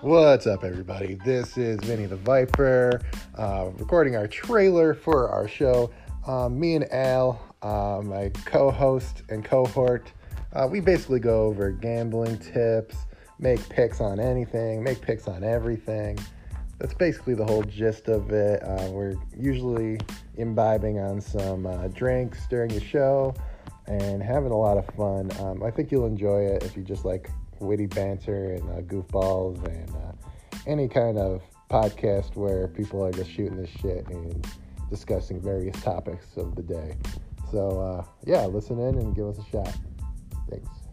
What's up, everybody? This is Vinny the Viper, uh, recording our trailer for our show. Um, me and Al, uh, my co host and cohort, uh, we basically go over gambling tips, make picks on anything, make picks on everything. That's basically the whole gist of it. Uh, we're usually imbibing on some uh, drinks during the show and having a lot of fun. Um, I think you'll enjoy it if you just like witty banter and uh, goofballs and uh, any kind of podcast where people are just shooting this shit and discussing various topics of the day. So, uh, yeah, listen in and give us a shot. Thanks.